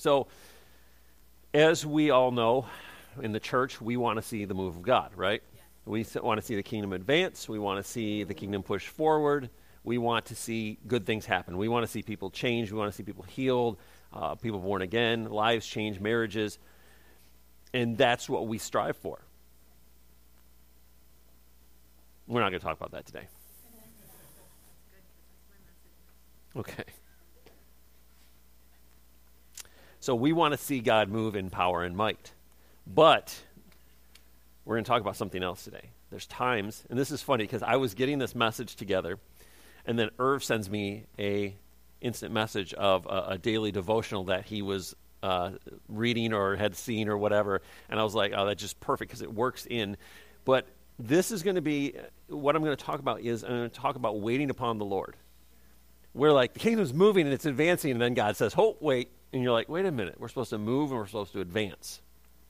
So, as we all know, in the church, we want to see the move of God, right? We want to see the kingdom advance. We want to see the kingdom push forward. We want to see good things happen. We want to see people change. We want to see people healed, uh, people born again, lives change, marriages. And that's what we strive for. We're not going to talk about that today. Okay. So we want to see God move in power and might. But we're going to talk about something else today. There's times, and this is funny because I was getting this message together, and then Irv sends me a instant message of a, a daily devotional that he was uh, reading or had seen or whatever, and I was like, oh, that's just perfect because it works in. But this is going to be what I'm going to talk about is I'm going to talk about waiting upon the Lord. Where like the kingdom's moving and it's advancing, and then God says, "Oh, wait," and you're like, "Wait a minute, we're supposed to move and we're supposed to advance."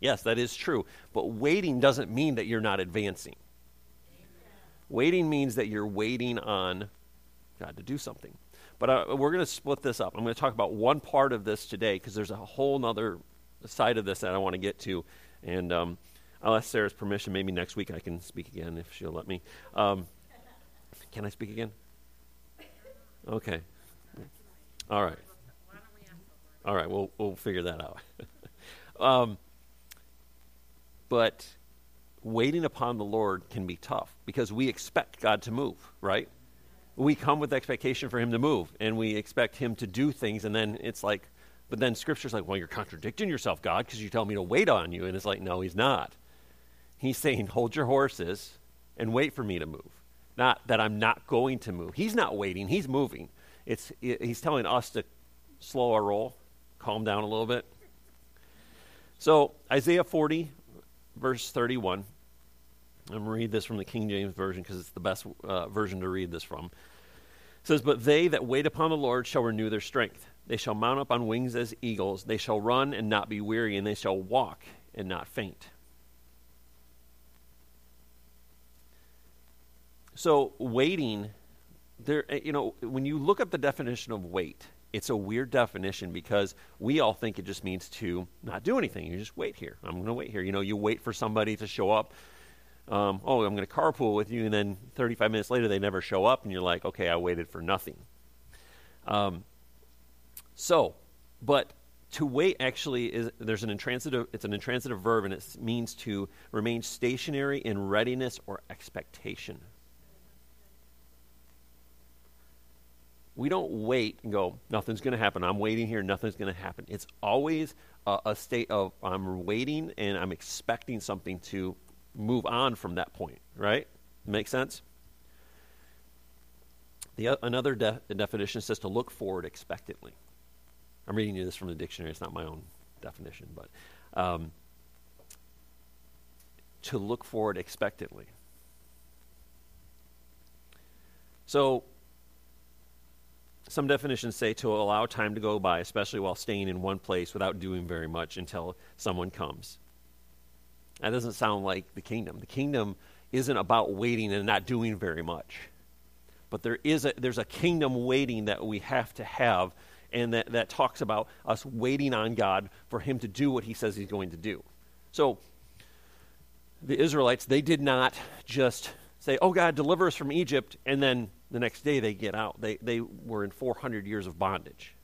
Yes, that is true. But waiting doesn't mean that you're not advancing. Waiting means that you're waiting on God to do something. But uh, we're going to split this up. I'm going to talk about one part of this today because there's a whole other side of this that I want to get to. And um, I'll ask Sarah's permission. Maybe next week I can speak again if she'll let me. Um, can I speak again? Okay. All right. All right. We'll we'll figure that out. um, but waiting upon the Lord can be tough because we expect God to move, right? We come with expectation for Him to move, and we expect Him to do things, and then it's like, but then Scripture's like, well, you're contradicting yourself, God, because you tell me to wait on you, and it's like, no, He's not. He's saying, hold your horses and wait for me to move. Not that I'm not going to move. He's not waiting, He's moving. It's, he's telling us to slow our roll, calm down a little bit. So, Isaiah 40, verse 31. I'm going to read this from the King James Version because it's the best uh, version to read this from. It says, But they that wait upon the Lord shall renew their strength. They shall mount up on wings as eagles. They shall run and not be weary, and they shall walk and not faint. So, waiting, there, eh, you know, when you look up the definition of wait, it's a weird definition because we all think it just means to not do anything. You just wait here. I'm going to wait here. You know, you wait for somebody to show up. Um, oh, I'm going to carpool with you, and then 35 minutes later they never show up, and you're like, okay, I waited for nothing. Um, so, but to wait actually is there's an intransitive it's an intransitive verb and it means to remain stationary in readiness or expectation we don't wait and go, nothing's going to happen. I'm waiting here, nothing's going to happen. It's always a, state of I'm waiting and I'm expecting something to move on from that point, right? Make sense? The, another de- definition says to look forward expectantly. I'm reading you this from the dictionary, it's not my own definition, but um, to look forward expectantly. So, some definitions say to allow time to go by, especially while staying in one place without doing very much until someone comes. That doesn't sound like the kingdom. The kingdom isn't about waiting and not doing very much. But there is a, there's a kingdom waiting that we have to have, and that, that talks about us waiting on God for Him to do what He says He's going to do. So, the Israelites, they did not just say, Oh, God, deliver us from Egypt, and then the next day they get out. They, they were in 400 years of bondage.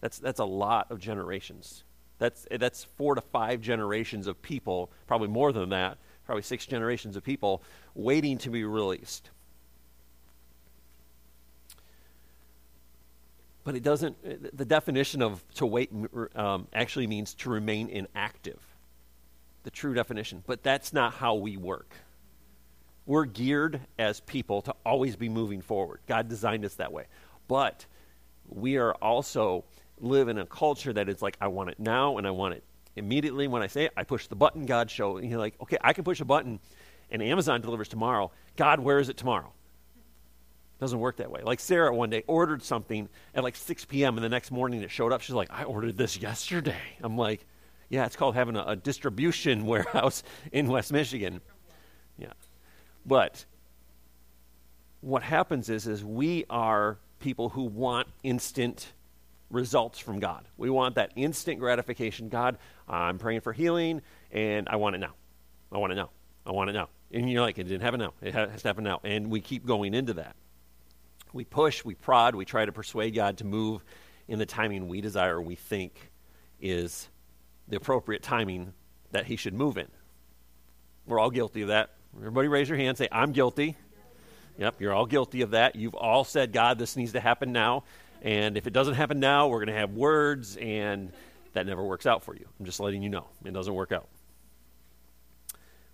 That's, that's a lot of generations. That's, that's four to five generations of people, probably more than that, probably six generations of people waiting to be released. But it doesn't, the definition of to wait um, actually means to remain inactive. The true definition. But that's not how we work. We're geared as people to always be moving forward. God designed us that way. But we are also live in a culture that is like, I want it now and I want it immediately. When I say it, I push the button, God show. And you're like, okay, I can push a button and Amazon delivers tomorrow. God, where is it tomorrow? Doesn't work that way. Like Sarah one day ordered something at like 6 p.m. and the next morning it showed up. She's like, I ordered this yesterday. I'm like, yeah, it's called having a, a distribution warehouse in West Michigan. Yeah. But what happens is, is we are people who want instant results from God. We want that instant gratification. God, I'm praying for healing, and I want it now. I want it now. I want it now. And you're like, it didn't happen now. It has to happen now. And we keep going into that. We push, we prod, we try to persuade God to move in the timing we desire, we think is the appropriate timing that He should move in. We're all guilty of that. Everybody raise your hand say, I'm guilty. Yep, you're all guilty of that. You've all said, God, this needs to happen now. And if it doesn't happen now, we're going to have words, and that never works out for you. I'm just letting you know. It doesn't work out.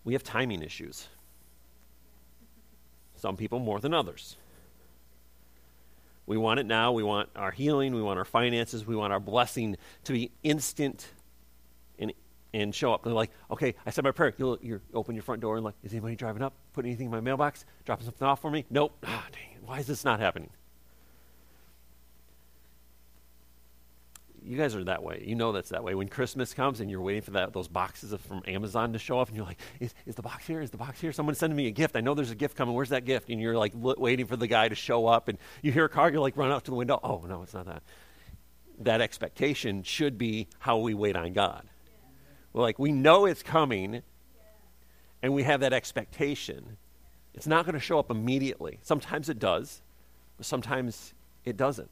We have timing issues. Some people more than others. We want it now. We want our healing. We want our finances. We want our blessing to be instant and, show up. They're like, okay, I said my prayer. You'll, you open your front door and like, is anybody driving up? Put anything in my mailbox? Dropping something off for me? Nope. Ah, dang it. Why is this not happening? you guys are that way. You know that's that way. When Christmas comes and you're waiting for that those boxes of, from Amazon to show up, and you're like, is, is the box here? Is the box here? Someone sending me a gift. I know there's a gift coming. Where's that gift? And you're like waiting for the guy to show up, and you hear a car, you're like, run out to the window. Oh, no, it's not that. That expectation should be how we wait on God. Like, we know it's coming, and we have that expectation. It's not going to show up immediately. Sometimes it does, but sometimes it doesn't.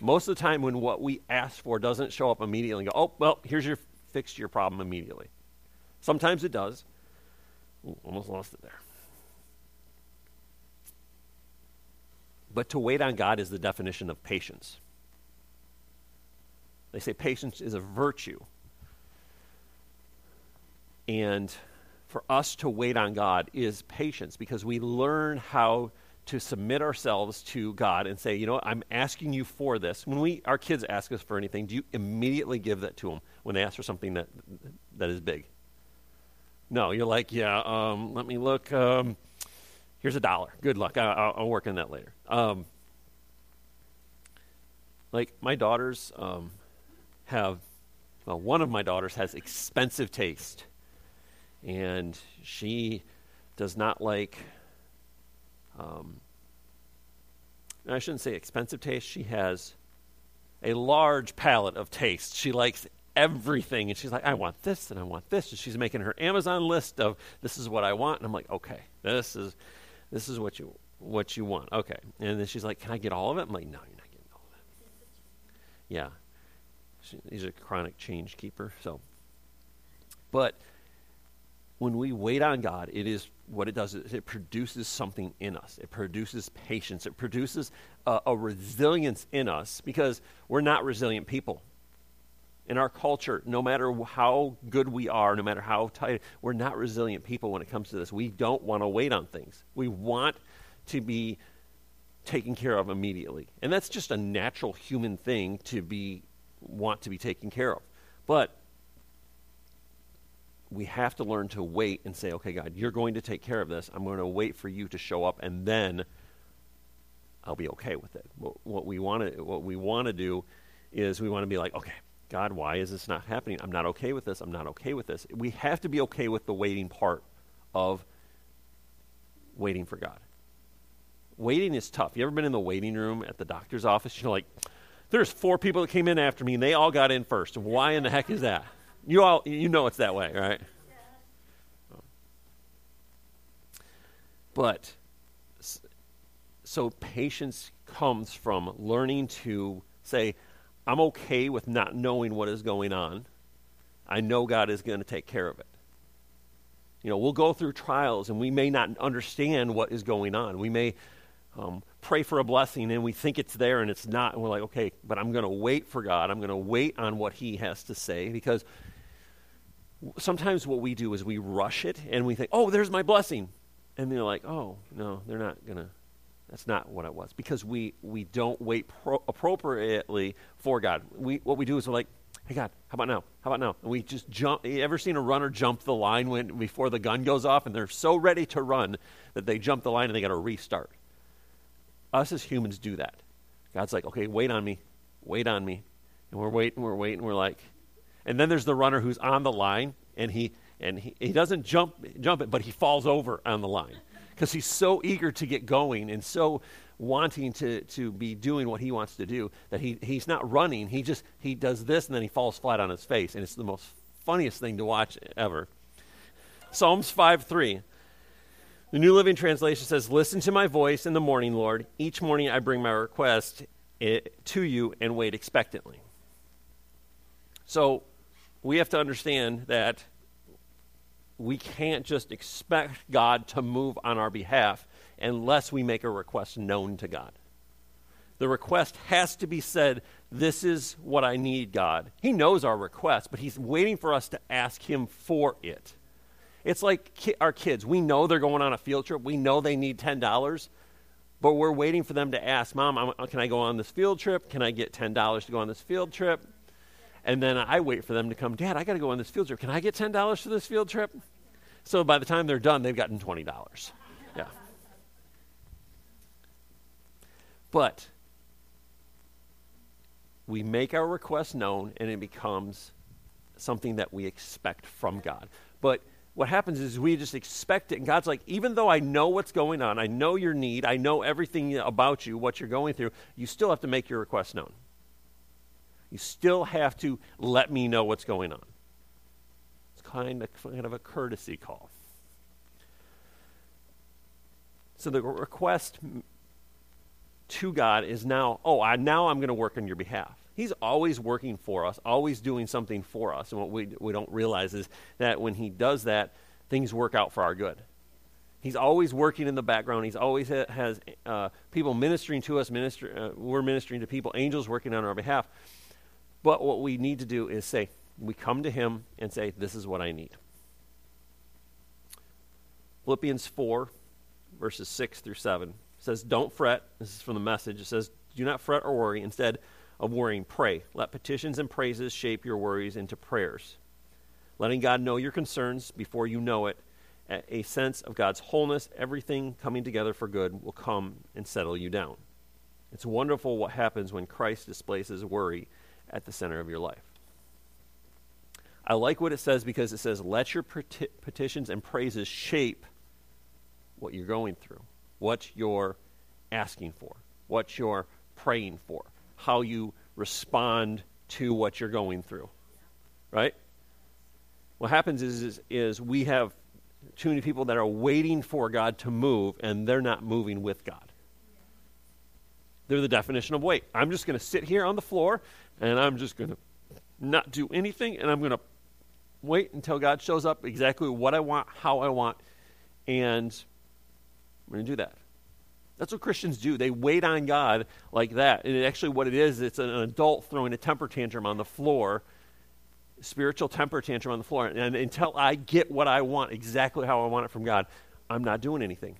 Most of the time, when what we ask for doesn't show up immediately, go, oh, well, here's your fix your problem immediately. Sometimes it does. Ooh, almost lost it there. But to wait on God is the definition of patience. They say patience is a virtue. And for us to wait on God is patience because we learn how to submit ourselves to God and say, you know, I'm asking you for this. When we our kids ask us for anything, do you immediately give that to them when they ask for something that that is big? No, you're like, yeah. Um, let me look. Um, here's a dollar. Good luck. I, will work on that later. Um, like my daughters um, have, well, one of my daughters has expensive taste, and she does not like um, I shouldn't say expensive taste. She has a large palette of taste. She likes everything, and she's like, I want this and I want this. And she's making her Amazon list of this is what I want, and I'm like, okay, this is this is what you what you want. Okay, and then she's like, can I get all of it? I'm like, no, you're not getting all of it. Yeah, she, he's a chronic change keeper. So, but when we wait on God, it is what it does is it produces something in us. It produces patience. It produces a, a resilience in us because we're not resilient people. In our culture, no matter how good we are, no matter how tight, we're not resilient people when it comes to this. We don't want to wait on things. We want to be taken care of immediately. And that's just a natural human thing to be want to be taken care of. But we have to learn to wait and say, okay, God, you're going to take care of this. I'm going to wait for you to show up, and then I'll be okay with it. What, we want to what we want to do is we want to be like, okay, God, why is this not happening? I'm not okay with this. I'm not okay with this. We have to be okay with the waiting part of waiting for God. Waiting is tough. You ever been in the waiting room at the doctor's office? You're like, there's four people that came in after me, and they all got in first. Why in the heck is that? You all, you know it's that way, right? But so patience comes from learning to say, I'm okay with not knowing what is going on. I know God is going to take care of it. You know, we'll go through trials and we may not understand what is going on. We may um, pray for a blessing and we think it's there and it's not. And we're like, okay, but I'm going to wait for God. I'm going to wait on what He has to say because sometimes what we do is we rush it and we think, oh, there's my blessing. And they're like, oh, no, they're not going to. That's not what it was. Because we, we don't wait pro- appropriately for God. We, what we do is we're like, hey, God, how about now? How about now? And we just jump. You ever seen a runner jump the line when, before the gun goes off and they're so ready to run that they jump the line and they got to restart? Us as humans do that. God's like, okay, wait on me. Wait on me. And we're waiting, we're waiting. We're like, and then there's the runner who's on the line, and he and he, he doesn't jump jump it, but he falls over on the line because he's so eager to get going and so wanting to, to be doing what he wants to do, that he, he's not running. He just he does this and then he falls flat on his face. And it's the most funniest thing to watch ever. Psalms 5 3. The New Living Translation says, Listen to my voice in the morning, Lord. Each morning I bring my request eh, to you and wait expectantly. So we have to understand that we can't just expect God to move on our behalf unless we make a request known to God. The request has to be said, This is what I need, God. He knows our request, but He's waiting for us to ask Him for it. It's like ki- our kids. We know they're going on a field trip. We know they need $10, but we're waiting for them to ask, Mom, I'm, uh, can I go on this field trip? Can I get $10 to go on this field trip? And then I wait for them to come, Dad, I got to go on this field trip. Can I get $10 for this field trip? So by the time they're done, they've gotten $20. Yeah. But we make our request known and it becomes something that we expect from God. But what happens is we just expect it. And God's like, even though I know what's going on, I know your need, I know everything about you, what you're going through, you still have to make your request known. You still have to let me know what's going on. It's kind of, kind of a courtesy call. So the request to God is now, oh, I, now I'm going to work on your behalf. He's always working for us, always doing something for us. And what we, we don't realize is that when He does that, things work out for our good. He's always working in the background. He's always ha- has uh, people ministering to us. Minister, uh, we're ministering to people, angels working on our behalf. But what we need to do is say, we come to Him and say, This is what I need. Philippians 4, verses 6 through 7 says, Don't fret. This is from the message. It says, Do not fret or worry. Instead, of worrying, pray. Let petitions and praises shape your worries into prayers. Letting God know your concerns before you know it, a sense of God's wholeness, everything coming together for good, will come and settle you down. It's wonderful what happens when Christ displaces worry at the center of your life. I like what it says because it says, let your petitions and praises shape what you're going through, what you're asking for, what you're praying for how you respond to what you're going through. Right? What happens is, is, is we have too many people that are waiting for God to move and they're not moving with God. They're the definition of wait. I'm just going to sit here on the floor and I'm just going to not do anything and I'm going to wait until God shows up exactly what I want, how I want, and I'm going to do that. That's what Christians do. They wait on God like that. And actually, what it is, it's an adult throwing a temper tantrum on the floor, spiritual temper tantrum on the floor. And until I get what I want, exactly how I want it from God, I'm not doing anything.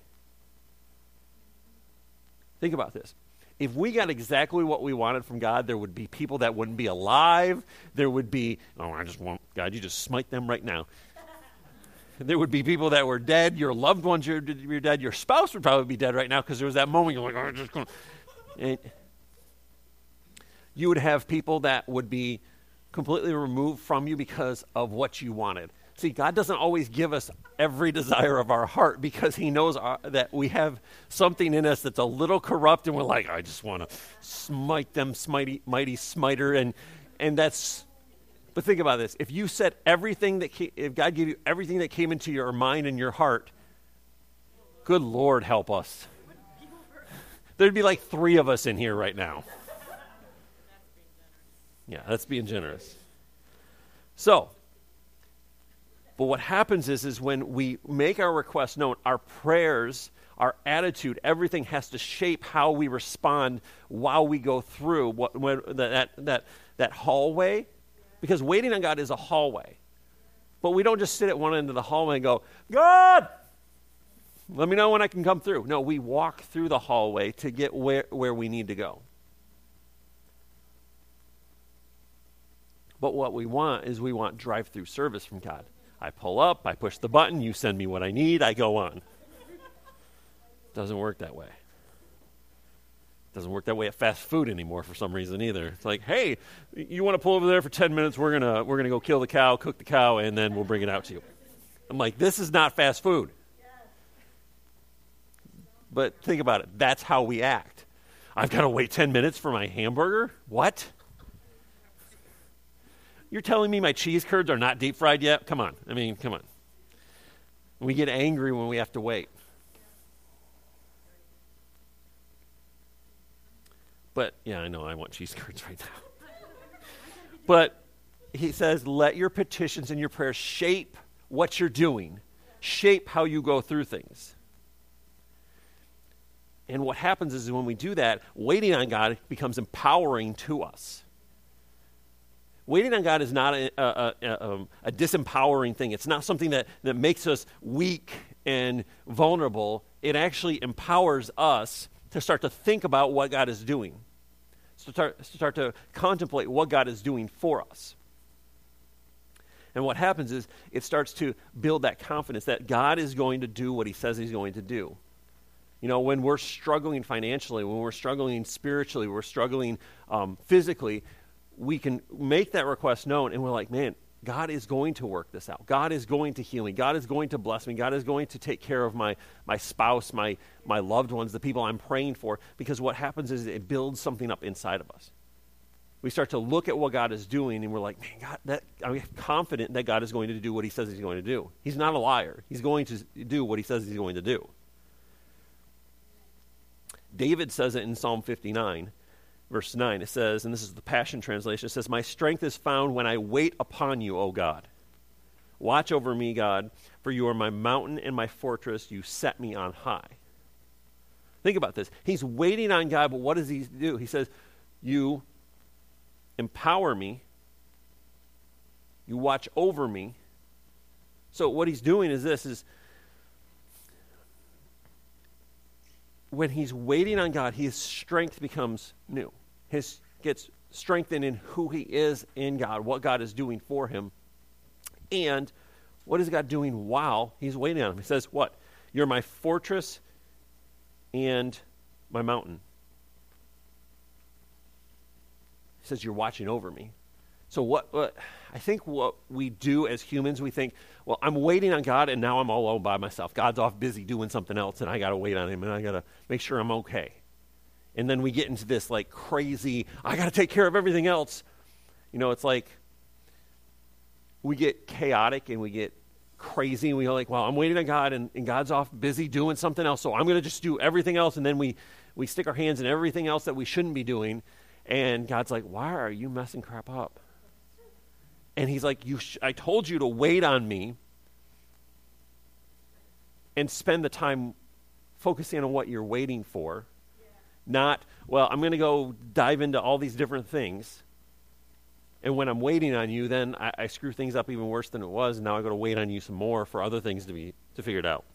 Think about this. If we got exactly what we wanted from God, there would be people that wouldn't be alive. There would be, oh, I just want, God, you just smite them right now. There would be people that were dead. Your loved ones are you're dead. Your spouse would probably be dead right now because there was that moment you're like, oh, I'm just going to. You would have people that would be completely removed from you because of what you wanted. See, God doesn't always give us every desire of our heart because He knows our, that we have something in us that's a little corrupt, and we're like, I just want to smite them, smitey, mighty smiter, and and that's but think about this. If you said everything that, came, if God gave you everything that came into your mind and your heart, good Lord help us. There'd be like three of us in here right now. Yeah, that's being generous. So, but what happens is, is when we make our request known, our prayers, our attitude, everything has to shape how we respond while we go through what, that, that, that hallway because waiting on God is a hallway. But we don't just sit at one end of the hallway and go, God, let me know when I can come through. No, we walk through the hallway to get where, where we need to go. But what we want is we want drive through service from God. I pull up, I push the button, you send me what I need, I go on. Doesn't work that way. Doesn't work that way at fast food anymore for some reason either. It's like, hey, you want to pull over there for 10 minutes? We're going to we're gonna go kill the cow, cook the cow, and then we'll bring it out to you. I'm like, this is not fast food. But think about it. That's how we act. I've got to wait 10 minutes for my hamburger? What? You're telling me my cheese curds are not deep fried yet? Come on. I mean, come on. We get angry when we have to wait. But yeah, I know I want cheese curds right now. but he says, let your petitions and your prayers shape what you're doing, shape how you go through things. And what happens is when we do that, waiting on God becomes empowering to us. Waiting on God is not a, a, a, um, a, disempowering thing. It's not something that, that makes us weak and vulnerable. It actually empowers us to start to think about what God is doing, start, to start to contemplate what God is doing for us. And what happens is it starts to build that confidence that God is going to do what he says he's going to do. You know, when we're struggling financially, when we're struggling spiritually, we're struggling um, physically, we can make that request known and we're like, man, God is going to work this out. God is going to heal me. God is going to bless me. God is going to take care of my, my spouse, my, my loved ones, the people I'm praying for. Because what happens is it builds something up inside of us. We start to look at what God is doing and we're like, man, God, that, I'm confident that God is going to do what he says he's going to do. He's not a liar. He's going to do what he says he's going to do. David says it in Psalm 59 verse 9. It says, and this is the Passion Translation, it says, My strength is found when I wait upon you, O God. Watch over me, God, for you are my mountain and my fortress. You set me on high. Think about this. He's waiting on God, but what does he do? He says, You empower me, you watch over me. So what he's doing is this is when he's waiting on God, his strength becomes new his gets strengthened in who he is in God, what God is doing for him, and what is God doing while he's waiting on him. He says, What? You're my fortress and my mountain. He says, You're watching over me. So, what, what, I think what we do as humans, we think, well, I'm waiting on God and now I'm all alone by myself. God's off busy doing something else and I got to wait on him and I got to make sure I'm okay and then we get into this like crazy, I got to take care of everything else. You know, it's like we get chaotic and we get crazy and we go like, well, I'm waiting on God and, and God's off busy doing something else, so I'm going to just do everything else. And then we, we stick our hands in everything else that we shouldn't be doing. And God's like, why are you messing crap up? And he's like, you sh- I told you to wait on me and spend the time focusing on what you're waiting for not, well, I'm going to go dive into all these different things. And when I'm waiting on you, then I, I screw things up even worse than it was, and now I got to wait on you some more for other things to be to figure it out.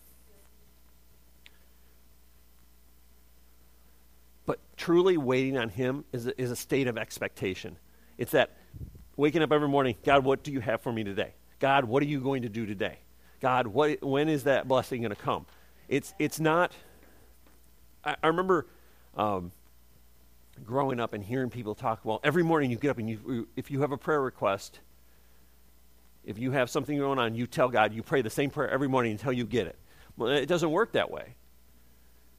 But truly waiting on Him is a, is a state of expectation. It's that waking up every morning, God, what do you have for me today? God, what are you going to do today? God, what, when is that blessing going to come? It's, it's not. I, I remember um, growing up and hearing people talk, well, every morning you get up and you, if you have a prayer request, if you have something going on, you tell God, you pray the same prayer every morning until you get it. Well, it doesn't work that way.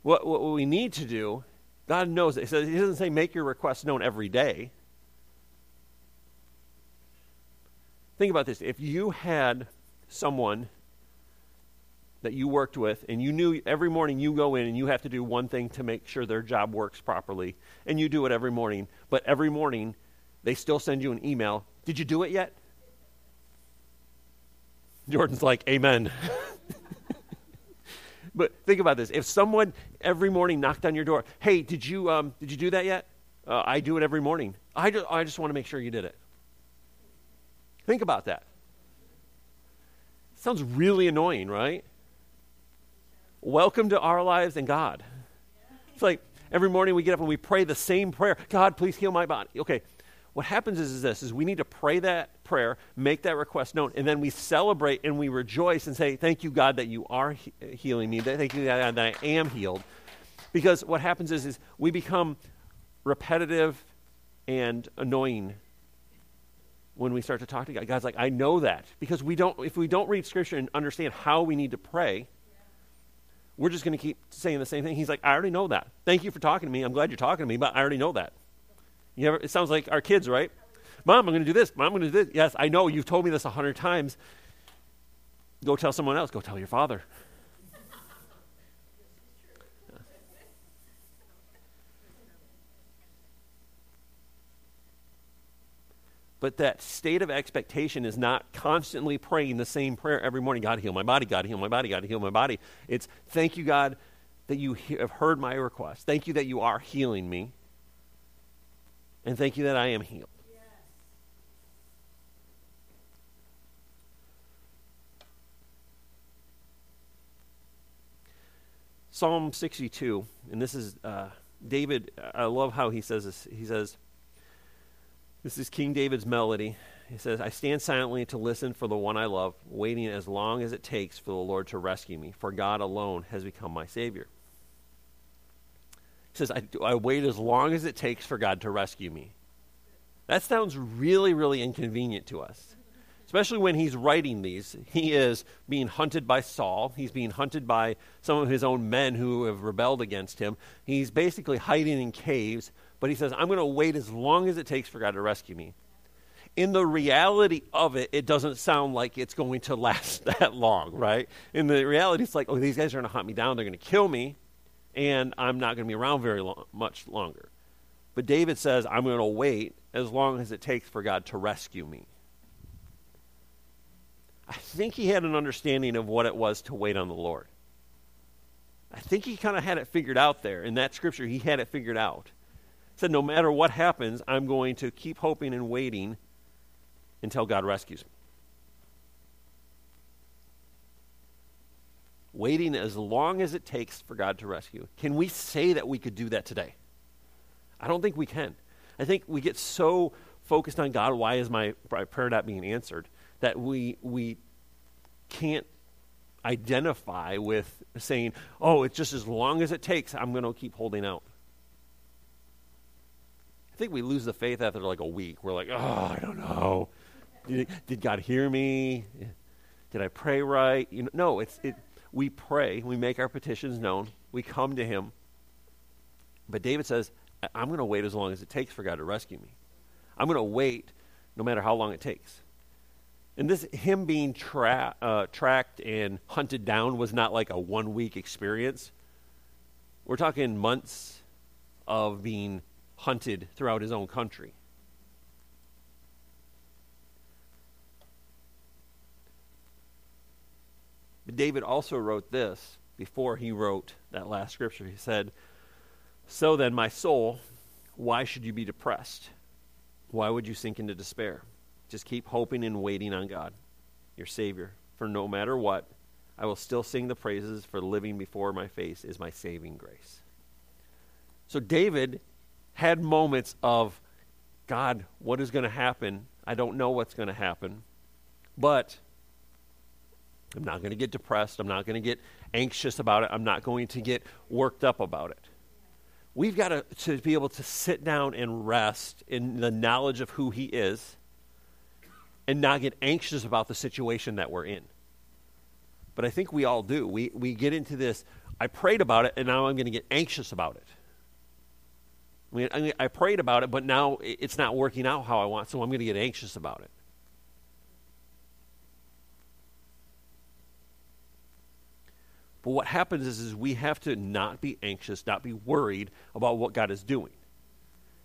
What, what we need to do, God knows it. He, doesn't say make your request known every day. Think about this. If you had someone that you worked with, and you knew every morning you go in and you have to do one thing to make sure their job works properly, and you do it every morning, but every morning they still send you an email Did you do it yet? Jordan's like, Amen. but think about this. If someone every morning knocked on your door, Hey, did you, um, did you do that yet? Uh, I do it every morning. I, do, I just want to make sure you did it. Think about that. Sounds really annoying, right? Welcome to our lives and God. It's like every morning we get up and we pray the same prayer. God, please heal my body. Okay, what happens is, is this is we need to pray that prayer make that request known and then we celebrate and we rejoice and say thank you god that you are he- healing me. Thank you god that i am healed. Because what happens is, is we become repetitive and annoying when we start to talk to god. God's like i know that. Because we don't if we don't read scripture and understand how we need to pray we're just going to keep saying the same thing. He's like, I already know that. Thank you for talking to me. I'm glad you're talking to me, but I already know that. You ever, it sounds like our kids, right? Mom, I'm going to do this. Mom, I'm going to do this. Yes, I know. You've told me this a hundred times. Go tell someone else. Go tell your father. But that state of expectation is not constantly praying the same prayer every morning God, heal my body, God, heal my body, God, heal my body. It's thank you, God, that you he- have heard my request. Thank you that you are healing me. And thank you that I am healed. Psalm 62, and this is uh, David. I love how he says this. He says, this is King David's melody. He says, I stand silently to listen for the one I love, waiting as long as it takes for the Lord to rescue me, for God alone has become my Savior. He says, I, I wait as long as it takes for God to rescue me. That sounds really, really inconvenient to us, especially when he's writing these. He is being hunted by Saul, he's being hunted by some of his own men who have rebelled against him. He's basically hiding in caves but he says, I'm going to wait as long as it takes for God to rescue me. In the reality of it, it doesn't sound like it's going to last that long, right? In the reality, it's like, oh, these guys are going to hunt me down. They're going to kill me, and I'm not going to be around very long, much longer. But David says, I'm going to wait as long as it takes for God to rescue me. I think he had an understanding of what it was to wait on the Lord. I think he kind of had it figured out there. In that scripture, he had it figured out said, No matter what happens, I'm going to keep hoping and waiting until God rescues me. Waiting as long as it takes for God to rescue. Can we say that we could do that today? I don't think we can. I think we get so focused on God, why is my prayer not being answered, that we, we can't identify with saying, oh, it's just as long as it takes, I'm going to keep holding out. I think we lose the faith after like a week. We're like, oh, I don't know. Did, did God hear me? Did I pray right? You know, no, it's it. We pray. We make our petitions known. We come to Him. But David says, I'm going to wait as long as it takes for God to rescue me. I'm going to wait no matter how long it takes. And this, him being tra- uh, tracked and hunted down was not like a one week experience. We're talking months of being hunted throughout his own country. But David also wrote this before he wrote that last scripture. He said, So then, my soul, why should you be depressed? Why would you sink into despair? Just keep hoping and waiting on God, your Savior. For no matter what, I will still sing the praises, for living before my face is my saving grace. So David had moments of, God, what is going to happen? I don't know what's going to happen. But I'm not going to get depressed. I'm not going to get anxious about it. I'm not going to get worked up about it. We've got to, to be able to sit down and rest in the knowledge of who He is and not get anxious about the situation that we're in. But I think we all do. We, we get into this, I prayed about it, and now I'm going to get anxious about it. I mean, I, mean, I prayed about it, but now it's not working out how I want, so I'm going to get anxious about it. But what happens is, is we have to not be anxious, not be worried about what God is doing.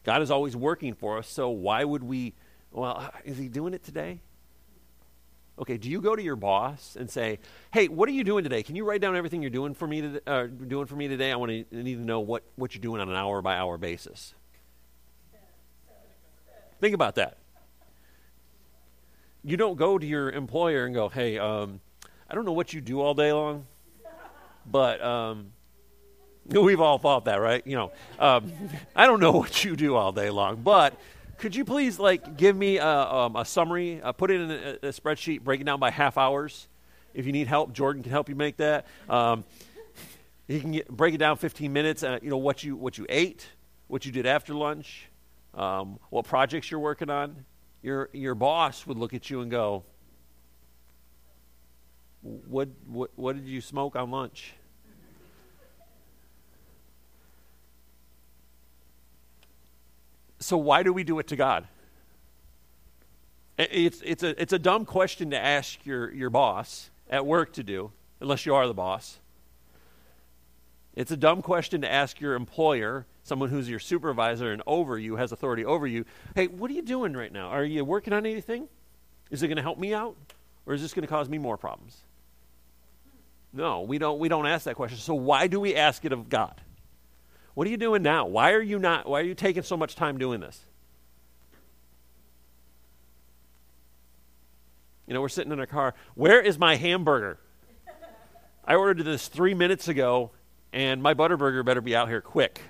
God is always working for us, so why would we, well, is he doing it today? Okay, do you go to your boss and say, "Hey, what are you doing today? Can you write down everything you're doing for me to, uh, doing for me today? I want to need to know what what you're doing on an hour by hour basis." Think about that. You don't go to your employer and go, "Hey, um, I don't know what you do all day long, but um, we've all thought that, right? You know, um, I don't know what you do all day long, but." Could you please like give me a, um, a summary, uh, put it in a, a, spreadsheet, break it down by half hours. If you need help, Jordan can help you make that. Um, he can get, break it down 15 minutes. Uh, you know what you what you ate, what you did after lunch, um, what projects you're working on. Your your boss would look at you and go, "What what what did you smoke on lunch?" So why do we do it to God? It's, it's, a, it's a dumb question to ask your, your boss at work to do, unless you are the boss. It's a dumb question to ask your employer, someone who's your supervisor and over you, has authority over you. Hey, what are you doing right now? Are you working on anything? Is it going to help me out? Or is this going to cause me more problems? No, we don't, we don't ask that question. So why do we ask it of God? What are you doing now? Why are you not, why are you taking so much time doing this? You know, we're sitting in a car. Where is my hamburger? I ordered this three minutes ago, and my Butterburger better be out here quick.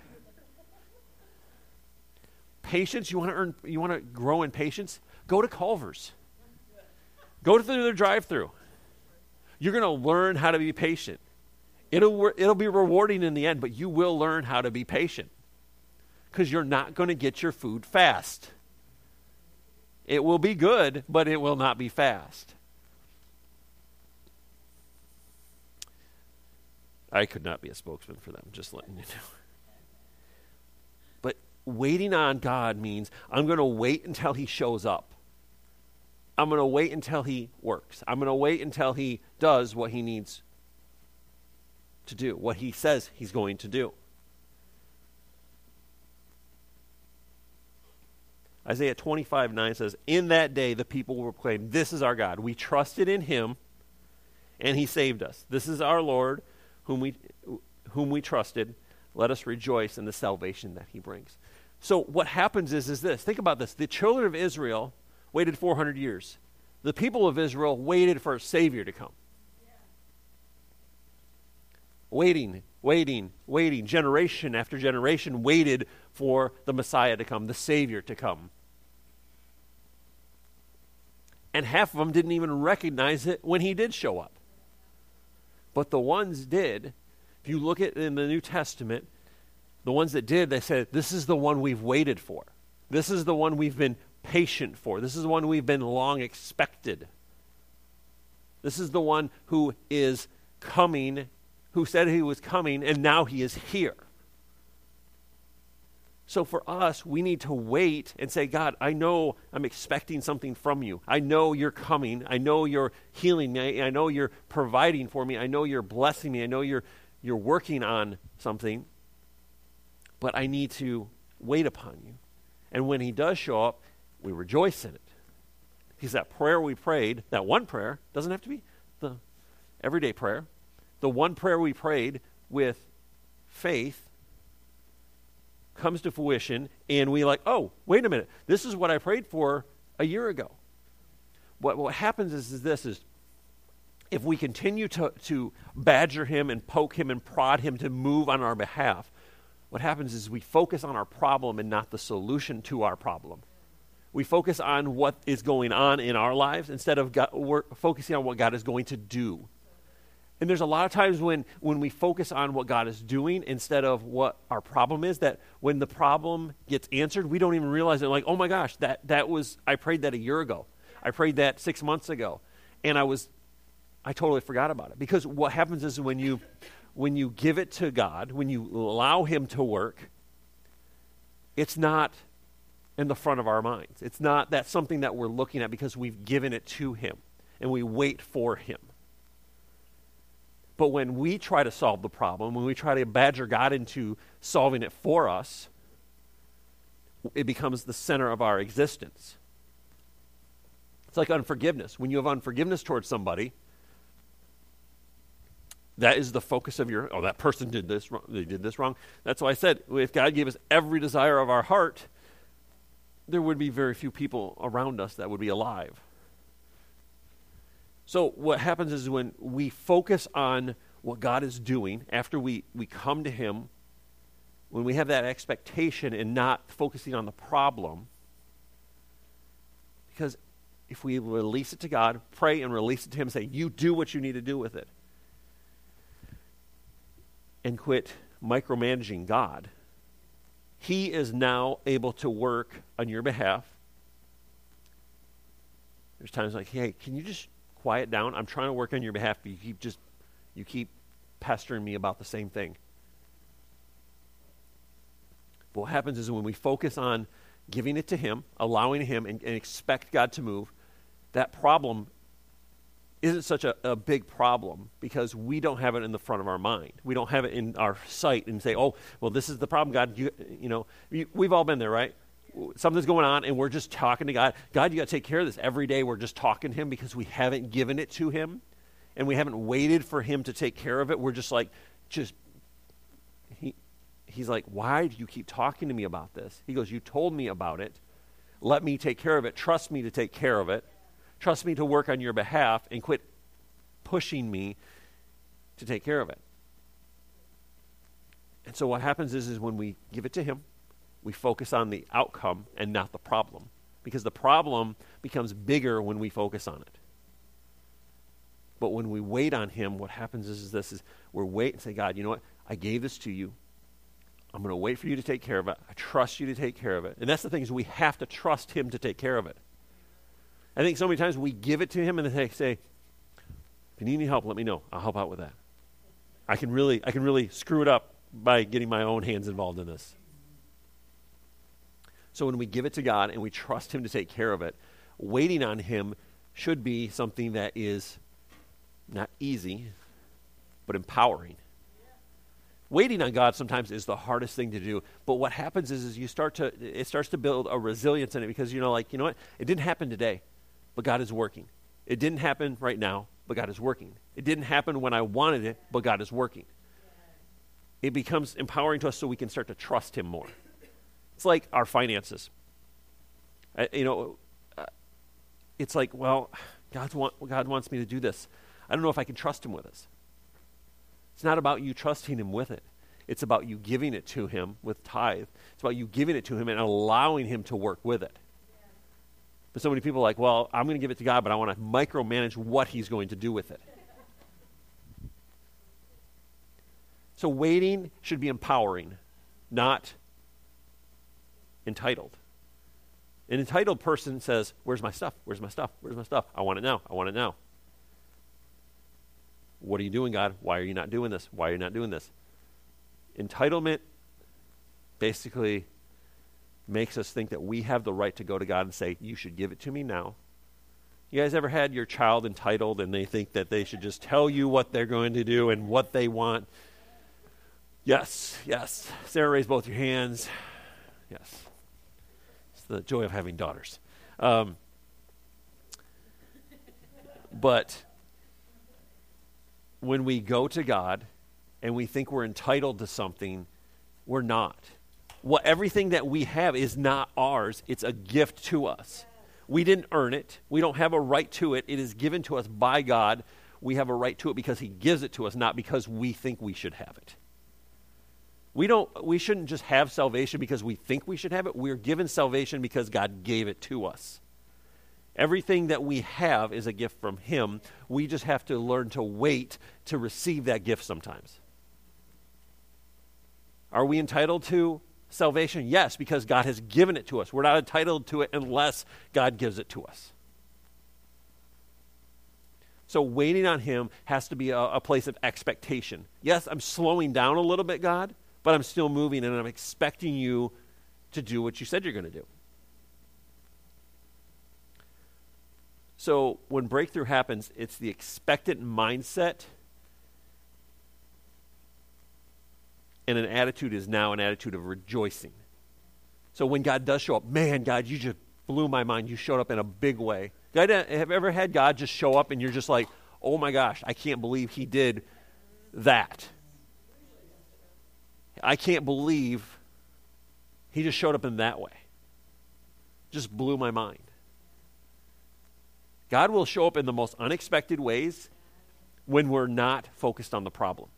Patience, you want to earn, you want to grow in patience? Go to Culver's. Go to their drive-through. You're going to learn how to be patient. It'll, it'll be rewarding in the end, but you will learn how to be patient because you're not going to get your food fast. It will be good, but it will not be fast. I could not be a spokesman for them, just letting you know. But waiting on God means I'm going to wait until He shows up. I'm going to wait until He works. I'm going to wait until He does what He needs to do, what He says He's going to do. Isaiah 25 9 says, In that day the people will proclaim, This is our God. We trusted in him, and he saved us. This is our Lord, whom we, whom we trusted. Let us rejoice in the salvation that he brings. So what happens is, is this. Think about this. The children of Israel waited 400 years. The people of Israel waited for a Savior to come. Waiting, waiting, waiting. Generation after generation waited for the Messiah to come, the Savior to come and half of them didn't even recognize it when he did show up. But the ones did. If you look at in the New Testament, the ones that did, they said, This is the one we've waited for. This is the one we've been patient for. This is the one we've been long expected. This is the one who is coming, who said he was coming, and now he is here. So for us, we need to wait and say, God, I know I'm expecting something from you. I know you're coming. I know you're healing me. I know you're providing for me. I know you're blessing me. I know you're, you're working on something. But I need to wait upon you. And when he does show up, we rejoice in it. Because that prayer we prayed, that one prayer, doesn't have to be the everyday prayer. The one prayer we prayed with faith comes to fruition and we like, oh, wait a minute, this is what I prayed for a year ago. What, what happens is, is this is if we continue to, to badger him and poke him and prod him to move on our behalf, what happens is we focus on our problem and not the solution to our problem. We focus on what is going on in our lives instead of God, focusing on what God is going to do and there's a lot of times when, when we focus on what God is doing instead of what our problem is, that when the problem gets answered, we don't even realize it. Like, oh my gosh, that, that was, I prayed that a year ago. I prayed that six months ago. And I was, I totally forgot about it. Because what happens is when you, when you give it to God, when you allow Him to work, it's not in the front of our minds. It's not that something that we're looking at because we've given it to Him and we wait for Him. But when we try to solve the problem, when we try to badger God into solving it for us, it becomes the center of our existence. It's like unforgiveness. When you have unforgiveness towards somebody, that is the focus of your oh that person did this wrong they did this wrong that's why i said if god gave us every desire of our heart there would be very few people around us that would be alive so, what happens is when we focus on what God is doing, after we, we come to Him, when we have that expectation and not focusing on the problem, because if we release it to God, pray and release it to Him, say, You do what you need to do with it, and quit micromanaging God, He is now able to work on your behalf. There's times like, Hey, can you just quiet down. I'm trying to work on your behalf, but you keep just you keep pestering me about the same thing. But what happens is when we focus on giving it to Him, allowing Him, and, and expect God to move, that problem isn't such a, a, big problem because we don't have it in the front of our mind. We don't have it in our sight and say, oh, well, this is the problem, God. You, you know, we've all been there, right? Something's going on and we're just talking to God. God, you got to take care of this. Every day we're just talking to Him because we haven't given it to Him and we haven't waited for Him to take care of it. We're just like, just, he, He's like, why do you keep talking to me about this? He goes, you told me about it. Let me take care of it. Trust me to take care of it Trust me to work on your behalf and quit pushing me to take care of it. And so what happens is, is when we give it to him, we focus on the outcome and not the problem. Because the problem becomes bigger when we focus on it. But when we wait on him, what happens is, is this is we're wait and say, God, you know what? I gave this to you. I'm going to wait for you to take care of it. I trust you to take care of it. And that's the thing is we have to trust him to take care of it. I think so many times we give it to him and they say, if you need any help, let me know. I'll help out with that. I can really, I can really screw it up by getting my own hands involved in this. So when we give it to God and we trust Him to take care of it, waiting on Him should be something that is not easy, but empowering. Waiting on God sometimes is the hardest thing to do, but what happens is, is you start to it starts to build a resilience in it because you know, like you know what, it didn't happen today but God is working. It didn't happen right now, but God is working. It didn't happen when I wanted it, but God is working. It becomes empowering to us so we can start to trust Him more. It's like our finances. I, you know, uh, it's like, well, God's God wants me to do this. I don't know if I can trust Him with this. It's not about you trusting Him with it. It's about you giving it to Him with tithe. It's about you giving it to Him and allowing Him to work with it. But so many people are like, well, I'm going to give it to God, but I want to micromanage what He's going to do with it. So waiting should be empowering, not entitled. An entitled person says, Where's my stuff? Where's my stuff? Where's my stuff? I want it now. I want it now. What are you doing, God? Why are you not doing this? Why are you not doing this? Entitlement basically makes us think that we have the right to go to God and say, You should give it to me now. You guys ever had your child entitled and they think that they should just tell you what they're going to do and what they want? Yes, yes. Sarah, raise both your hands. Yes. The joy of having daughters. Um, but when we go to God and we think we're entitled to something, we're not what everything that we have is not ours, it's a gift to us. We didn't earn it. We don't have a right to it. It is given to us by God. We have a right to it because he gives it to us, not because we think we should have it. We don't we shouldn't just have salvation because we think we should have it. We're given salvation because God gave it to us. Everything that we have is a gift from him. We just have to learn to wait to receive that gift sometimes. Are we entitled to salvation? Yes, because God has given it to us. We're not entitled to it unless God gives it to us. So waiting on Him has to be a, a, place of expectation. Yes, I'm slowing down a little bit, God, but I'm still moving and I'm expecting you to do what you said you're going to do. So when breakthrough happens, it's the expectant mindset and an attitude is now an attitude of rejoicing. So when God does show up, man, God, you just blew my mind. You showed up in a big way. Have you ever had God just show up and you're just like, oh my gosh, I can't believe he did that? I can't believe he just showed up in that way. Just blew my mind. God will show up in the most unexpected ways when we're not focused on the problem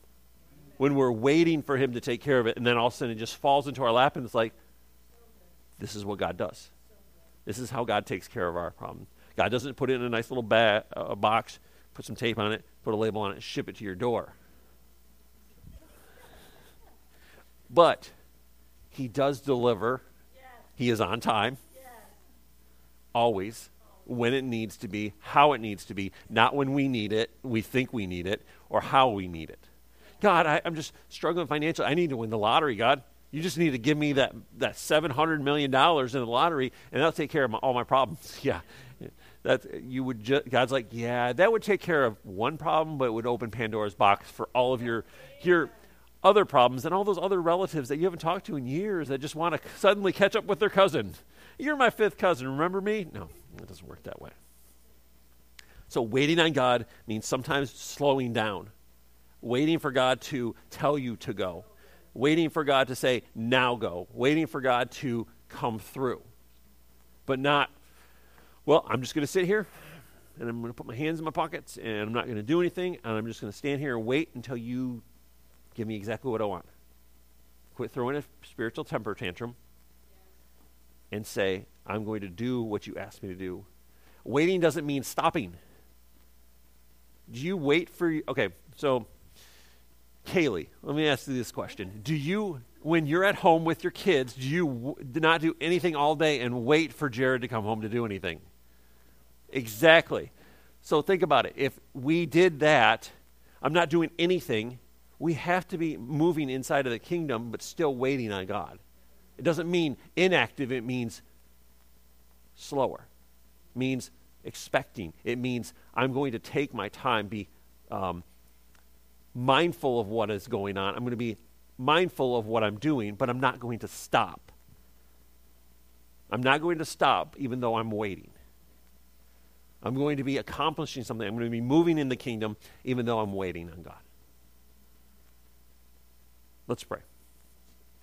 when we're waiting for Him to take care of it, and then all of a sudden it just falls into our lap, and it's like, this is what God does. This is how God takes care of our problem. God doesn't put it in a nice little ba- uh, box, put some tape on it, put a label on it, and ship it to your door. But He does deliver. He is on time. Always. When it needs to be, how it needs to be, not when we need it, we think we need it, or how we need it. God, I, am just struggling financially. I need to win the lottery, God. You just need to give me that, that $700 million in the lottery, and that'll take care of my, all my problems. yeah. That you would God's like, yeah, that would take care of one problem, but it would open Pandora's box for all of your, your other problems and all those other relatives that you haven't talked to in years that just want to suddenly catch up with their cousin. You're my fifth cousin. Remember me? No, it doesn't work that way. So, waiting on God means sometimes slowing down, waiting for God to tell you to go, waiting for God to say, now go, waiting for God to come through, but not, well, I'm just going to sit here and I'm going to put my hands in my pockets and I'm not going to do anything and I'm just going to stand here and wait until you give me exactly what I want. Quit throwing a spiritual temper tantrum and say, I'm going to do what you asked me to do. Waiting doesn't mean stopping. Do you wait for, okay, so Kaylee, let me ask you this question. Do you, when you're at home with your kids, do you w- do not do anything all day and wait for Jared to come home to do anything? Exactly. So think about it. If we did that, I'm not doing anything, we have to be moving inside of the kingdom, but still waiting on God. It doesn't mean inactive, it means slower. It means expecting. It means I'm going to take my time, be um, mindful of what is going on. I'm going to be mindful of what I'm doing, but I'm not going to stop. I'm not going to stop even though I'm waiting. I'm going to be accomplishing something. I'm going to be moving in the kingdom even though I'm waiting on God. Let's pray.